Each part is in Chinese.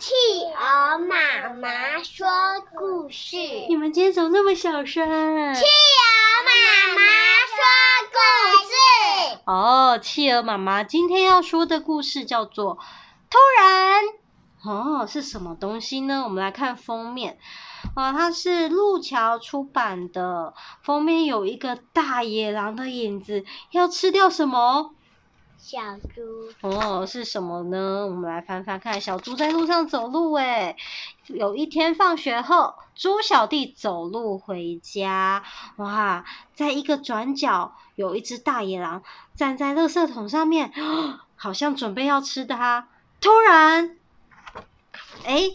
企鹅妈妈说故事。你们今天怎么那么小声？企鹅妈妈说故事。哦，企鹅妈妈今天要说的故事叫做《突然》。哦，是什么东西呢？我们来看封面。啊，它是路桥出版的，封面有一个大野狼的影子，要吃掉什么？小猪。哦，是什么呢？我们来翻翻看。小猪在路上走路，诶，有一天放学后，猪小弟走路回家，哇，在一个转角，有一只大野狼站在垃圾桶上面，好像准备要吃它。突然，诶。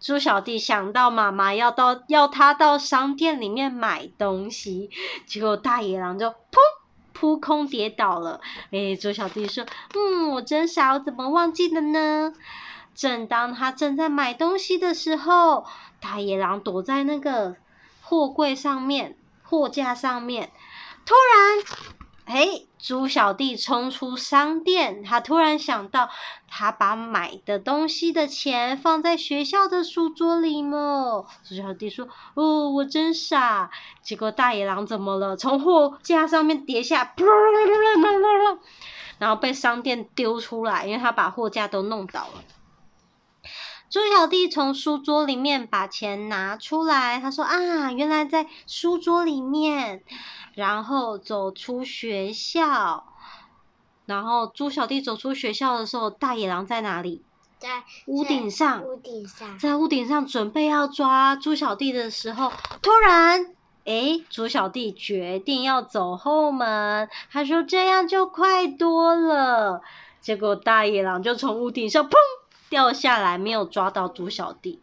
猪小弟想到妈妈要到要他到商店里面买东西，结果大野狼就砰扑空跌倒了。哎，猪小弟说：“嗯，我真傻，我怎么忘记了呢？”正当他正在买东西的时候，大野狼躲在那个货柜上面、货架上面，突然。嘿，猪小弟冲出商店，他突然想到，他把买的东西的钱放在学校的书桌里了。猪小弟说：“哦，我真傻。”结果大野狼怎么了？从货架上面跌下，然后被商店丢出来，因为他把货架都弄倒了。猪小弟从书桌里面把钱拿出来，他说：“啊，原来在书桌里面。”然后走出学校，然后猪小弟走出学校的时候，大野狼在哪里？在屋顶上。屋顶上。在屋顶上准备要抓猪小弟的时候，突然，诶，猪小弟决定要走后门，他说这样就快多了。结果大野狼就从屋顶上砰。掉下来没有抓到猪小弟，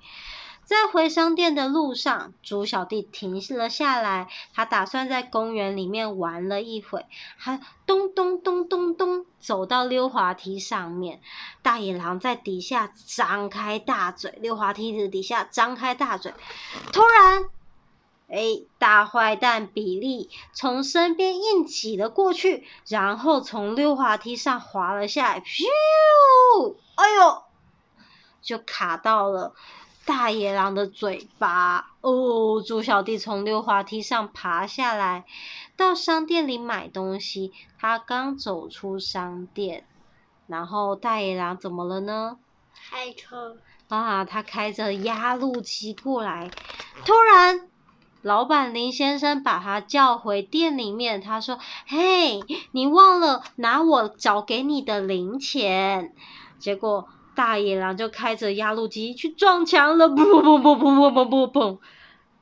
在回商店的路上，猪小弟停了下来，他打算在公园里面玩了一会，还咚咚咚咚咚走到溜滑梯上面，大野狼在底下张开大嘴，溜滑梯的底下张开大嘴，突然，哎，大坏蛋比利从身边硬挤了过去，然后从溜滑梯上滑了下来，咻，哎呦！就卡到了大野狼的嘴巴哦！猪小弟从溜滑梯上爬下来，到商店里买东西。他刚走出商店，然后大野狼怎么了呢？开车啊！他开着压路机过来，突然，老板林先生把他叫回店里面。他说：“嘿，你忘了拿我找给你的零钱。”结果。大野狼就开着压路机去撞墙了，砰砰砰砰砰砰砰砰，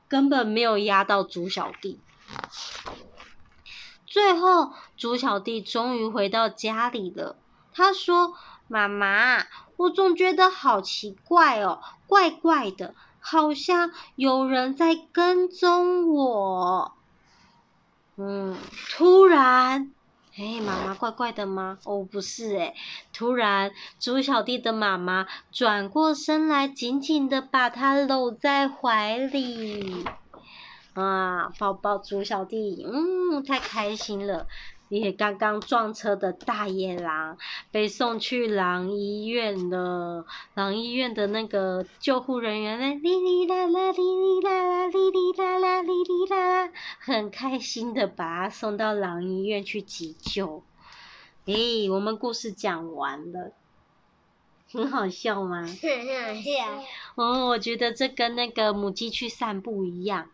根本没有压到猪小弟。最后，猪小弟终于回到家里了。他说：“妈妈，我总觉得好奇怪哦，怪怪的，好像有人在跟踪我。”嗯，突然。哎，妈妈怪怪的吗？哦，不是诶，突然，猪小弟的妈妈转过身来，紧紧的把他搂在怀里，啊，抱抱猪小弟，嗯，太开心了。也刚刚撞车的大野狼被送去狼医院了。狼医院的那个救护人员呢，哩哩啦啦，哩很开心的把他送到狼医院去急救。诶，我们故事讲完了，很好笑吗？很好笑。哦，我觉得这跟那个母鸡去散步一样。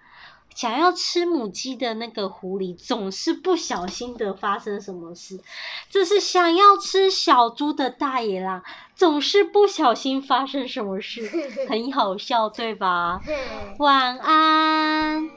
想要吃母鸡的那个狐狸，总是不小心的发生什么事；这是想要吃小猪的大野狼，总是不小心发生什么事，很好笑，对吧？晚安。